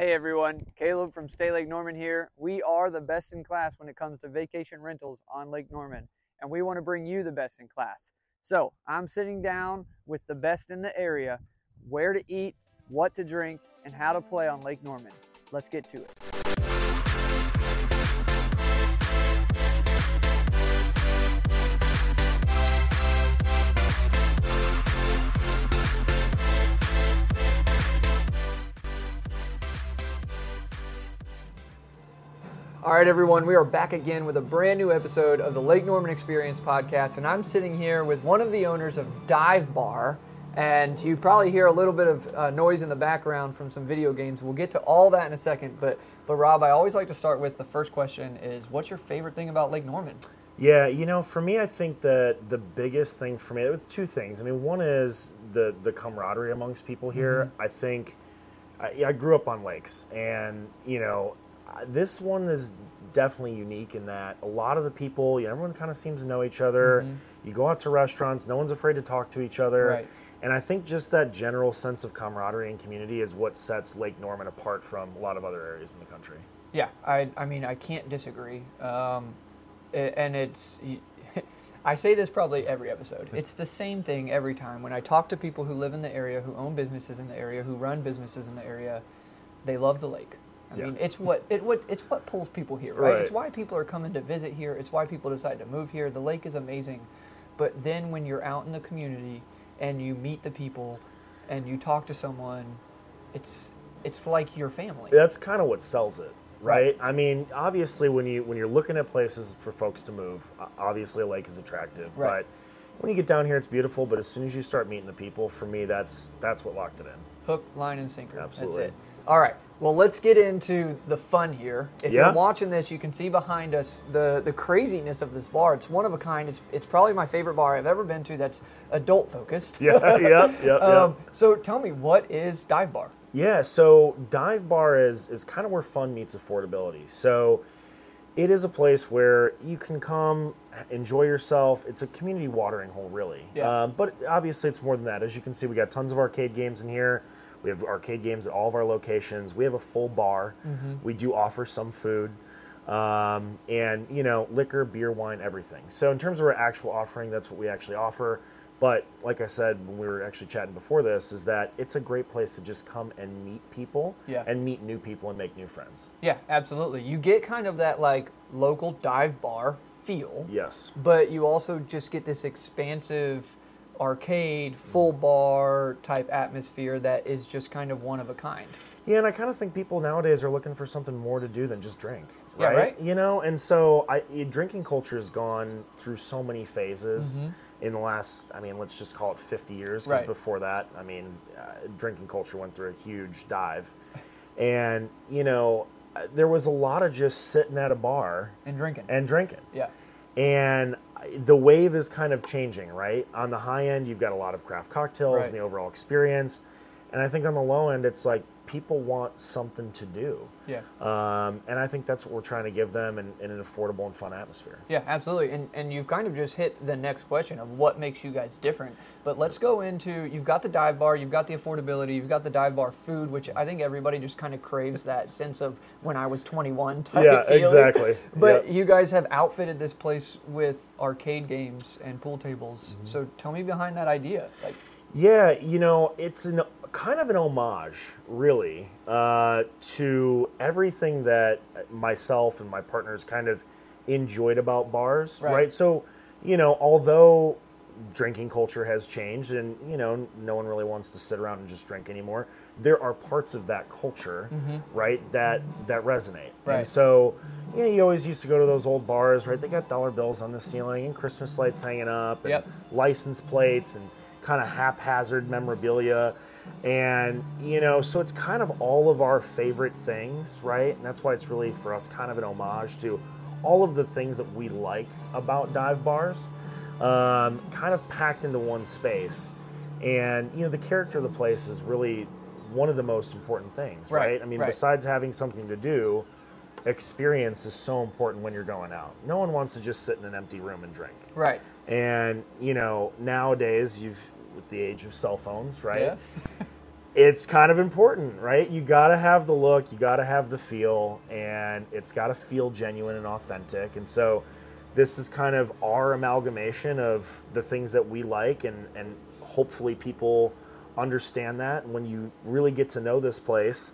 Hey everyone, Caleb from Stay Lake Norman here. We are the best in class when it comes to vacation rentals on Lake Norman, and we want to bring you the best in class. So I'm sitting down with the best in the area, where to eat, what to drink, and how to play on Lake Norman. Let's get to it. Right, everyone, we are back again with a brand new episode of the Lake Norman Experience podcast. And I'm sitting here with one of the owners of Dive Bar. And you probably hear a little bit of uh, noise in the background from some video games. We'll get to all that in a second. But, but Rob, I always like to start with the first question is what's your favorite thing about Lake Norman? Yeah, you know, for me, I think that the biggest thing for me, two things. I mean, one is the the camaraderie amongst people here. Mm-hmm. I think I, I grew up on lakes, and you know, this one is definitely unique in that a lot of the people, you know, everyone kind of seems to know each other. Mm-hmm. You go out to restaurants, no one's afraid to talk to each other. Right. And I think just that general sense of camaraderie and community is what sets Lake Norman apart from a lot of other areas in the country. Yeah, I, I mean, I can't disagree. Um, and it's, I say this probably every episode. It's the same thing every time. When I talk to people who live in the area, who own businesses in the area, who run businesses in the area, they love the lake. I yeah. mean, it's what it what it's what pulls people here, right? right? It's why people are coming to visit here. It's why people decide to move here. The lake is amazing, but then when you're out in the community and you meet the people and you talk to someone, it's it's like your family. That's kind of what sells it, right? right? I mean, obviously, when you when you're looking at places for folks to move, obviously a lake is attractive, right. but when you get down here, it's beautiful. But as soon as you start meeting the people, for me, that's that's what locked it in. Hook, line, and sinker. Absolutely. That's it. All right. Well, let's get into the fun here. If yeah. you're watching this, you can see behind us the, the craziness of this bar. It's one of a kind. It's, it's probably my favorite bar I've ever been to that's adult focused. Yeah, yeah, yeah. um, So tell me, what is Dive Bar? Yeah, so Dive Bar is, is kind of where fun meets affordability. So it is a place where you can come, enjoy yourself. It's a community watering hole, really. Yeah. Um, but obviously, it's more than that. As you can see, we got tons of arcade games in here. We have arcade games at all of our locations. We have a full bar. Mm-hmm. We do offer some food. Um, and you know, liquor, beer, wine, everything. So in terms of our actual offering, that's what we actually offer. But like I said when we were actually chatting before this, is that it's a great place to just come and meet people yeah. and meet new people and make new friends. Yeah, absolutely. You get kind of that like local dive bar feel. Yes. But you also just get this expansive arcade, full bar type atmosphere that is just kind of one of a kind. Yeah, and I kind of think people nowadays are looking for something more to do than just drink. Right? Yeah, right. You know, and so I, drinking culture has gone through so many phases mm-hmm. in the last. I mean, let's just call it 50 years. Because right. before that, I mean, uh, drinking culture went through a huge dive, and you know, uh, there was a lot of just sitting at a bar and drinking and drinking. Yeah. And the wave is kind of changing, right? On the high end, you've got a lot of craft cocktails right. and the overall experience. And I think on the low end, it's like people want something to do. Yeah. Um, and I think that's what we're trying to give them in, in, an affordable and fun atmosphere. Yeah, absolutely. And, and you've kind of just hit the next question of what makes you guys different. But let's go into you've got the dive bar, you've got the affordability, you've got the dive bar food, which I think everybody just kind of craves that sense of when I was 21 type Yeah, feeling. exactly. But yep. you guys have outfitted this place with arcade games and pool tables. Mm-hmm. So tell me behind that idea. Like, yeah, you know, it's an kind of an homage, really, uh, to everything that myself and my partners kind of enjoyed about bars, right. right? So, you know, although drinking culture has changed and, you know, no one really wants to sit around and just drink anymore, there are parts of that culture, mm-hmm. right, that that resonate. Right. And so, you know, you always used to go to those old bars, right? They got dollar bills on the ceiling and Christmas lights hanging up and yep. license plates and kind of haphazard memorabilia and, you know, so it's kind of all of our favorite things, right? And that's why it's really for us kind of an homage to all of the things that we like about dive bars, um, kind of packed into one space. And, you know, the character of the place is really one of the most important things, right? right? I mean, right. besides having something to do, experience is so important when you're going out. No one wants to just sit in an empty room and drink. Right. And, you know, nowadays you've with the age of cell phones, right? Yes. it's kind of important, right? You got to have the look, you got to have the feel, and it's got to feel genuine and authentic. And so, this is kind of our amalgamation of the things that we like, and and hopefully people understand that. When you really get to know this place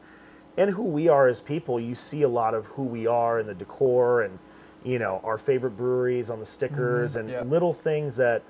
and who we are as people, you see a lot of who we are in the decor and you know our favorite breweries on the stickers Mhm, and yeah. little things that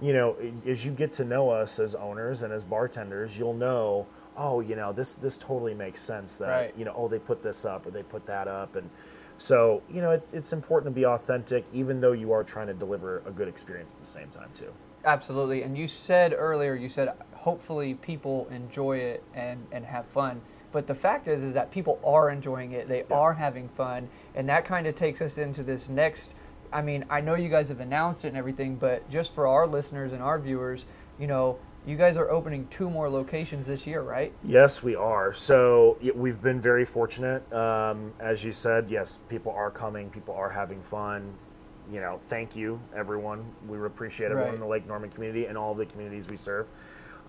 you know as you get to know us as owners and as bartenders you'll know oh you know this this totally makes sense that Right. you know oh they put this up or they put that up and so you know it's, it's important to be authentic even though you are trying to deliver a good experience at the same time too Absolutely. And you said earlier, you said hopefully people enjoy it and, and have fun. But the fact is, is that people are enjoying it. They are having fun, and that kind of takes us into this next. I mean, I know you guys have announced it and everything, but just for our listeners and our viewers, you know, you guys are opening two more locations this year, right? Yes, we are. So we've been very fortunate. Um, as you said, yes, people are coming, people are having fun. You know, thank you, everyone. We appreciate everyone Right. in the Lake Norman community and all the communities we serve.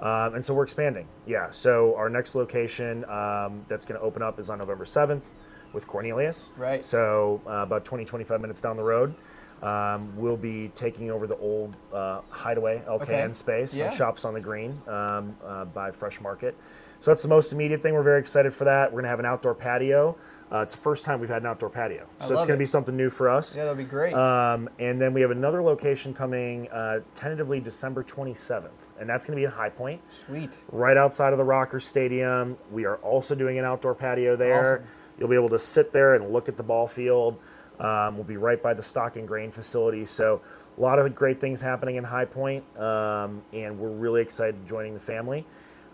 Um, and so we're expanding. Yeah. So our next location um, that's going to open up is on November 7th with Cornelius. Right. So uh, about 20, 25 minutes down the road. Um, we'll be taking over the old uh, Hideaway LKN Okay. space Yeah. and Shops on the Green um, uh, by Fresh Market. So that's the most immediate thing. We're very excited for that. We're going to have an outdoor patio. Uh, it's the first time we've had an outdoor patio. So it's going it. to be something new for us. Yeah, that'd be great. Um, and then we have another location coming uh, tentatively December 27th. And that's going to be in High Point, Sweet. right outside of the Rocker Stadium. We are also doing an outdoor patio there. Awesome. You'll be able to sit there and look at the ball field. Um, we'll be right by the stock and grain facility. So a lot of great things happening in High Point, um, and we're really excited joining the family.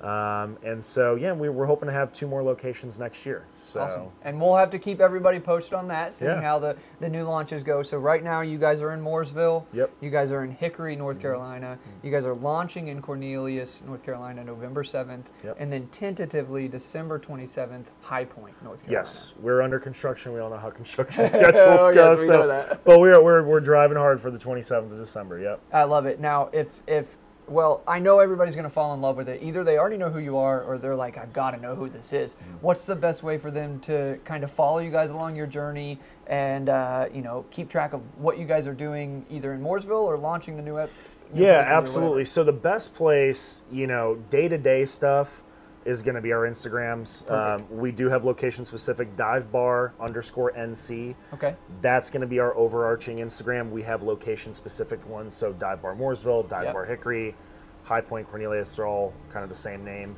Um, and so, yeah, we, we're hoping to have two more locations next year. So, Awesome. And we'll have to keep everybody posted on that, seeing Yeah. how the, the new launches go. So right now you guys are in Mooresville. Yep. You guys are in Hickory, North Mm-hmm. Carolina. You guys are launching in Cornelius, North Carolina, November 7th. Yep. And then tentatively December 27th, High Point, North Carolina. Yes, we're under construction. We all know how construction schedules Oh, yes, go. we so, know that. but we're, we're we're driving hard for the 27th of December. Yep. I love it. Now, if if well, I know everybody's going to fall in love with it. Either they already know who you are, or they're like, I've got to know who this is. Mm-hmm. What's the best way for them to kind of follow you guys along your journey and uh, you know keep track of what you guys are doing, either in Mooresville or launching the new ep- Yeah, absolutely. So the best place, you know, day to day stuff is going to be our Instagrams. Um, we do have location specific dive bar underscore NC. Okay. That's going to be our overarching Instagram. We have location specific ones. So Dive Bar Mooresville, Dive Yep. Bar Hickory, High Point Cornelius, they're all kind of the same name.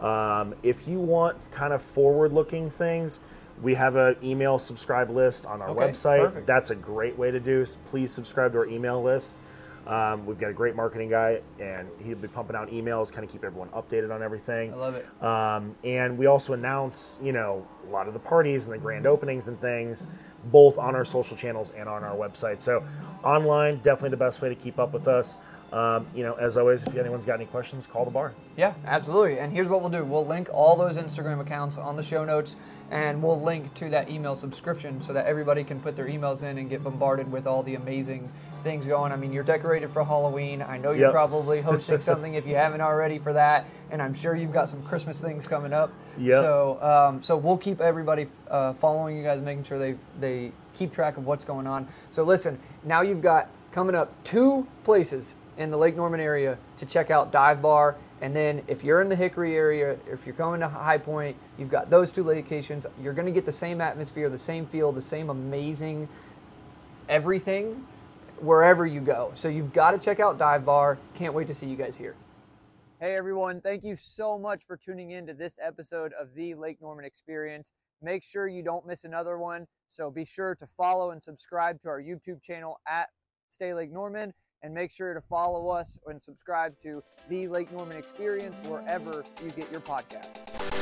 Um, if you want kind of forward looking things, we have an email subscribe list on our Okay, website. perfect. That's a great way to do. Please subscribe to our email list. Um, we've got a great marketing guy, and he'll be pumping out emails, kind of keep everyone updated on everything. I love it. Um, and we also announce, you know, a lot of the parties and the grand openings and things, both on our social channels and on our website. So online, definitely the best way to keep up with us. Um, you know, as always, if anyone's got any questions, call the bar. Yeah, absolutely. And here's what we'll do we'll link all those Instagram accounts on the show notes, and we'll link to that email subscription so that everybody can put their emails in and get bombarded with all the amazing things going. I mean, you're decorated for Halloween. I know you're Yep. probably hosting something if you haven't already for that, and I'm sure you've got some Christmas things coming up. Yep. So, um, so we'll keep everybody uh, following you guys, making sure they they keep track of what's going on. So, listen, now you've got coming up two places in the Lake Norman area to check out Dive Bar. And then if you're in the Hickory area, if you're going to High Point, you've got those two locations. You're going to get the same atmosphere, the same feel, the same amazing everything wherever you go. So you've got to check out Dive Bar. Can't wait to see you guys here. Hey everyone, thank you so much for tuning in to this episode of the Lake Norman Experience. Make sure you don't miss another one. So be sure to follow and subscribe to our YouTube channel at Stay Lake Norman and make sure to follow us and subscribe to the Lake Norman Experience wherever you get your podcast.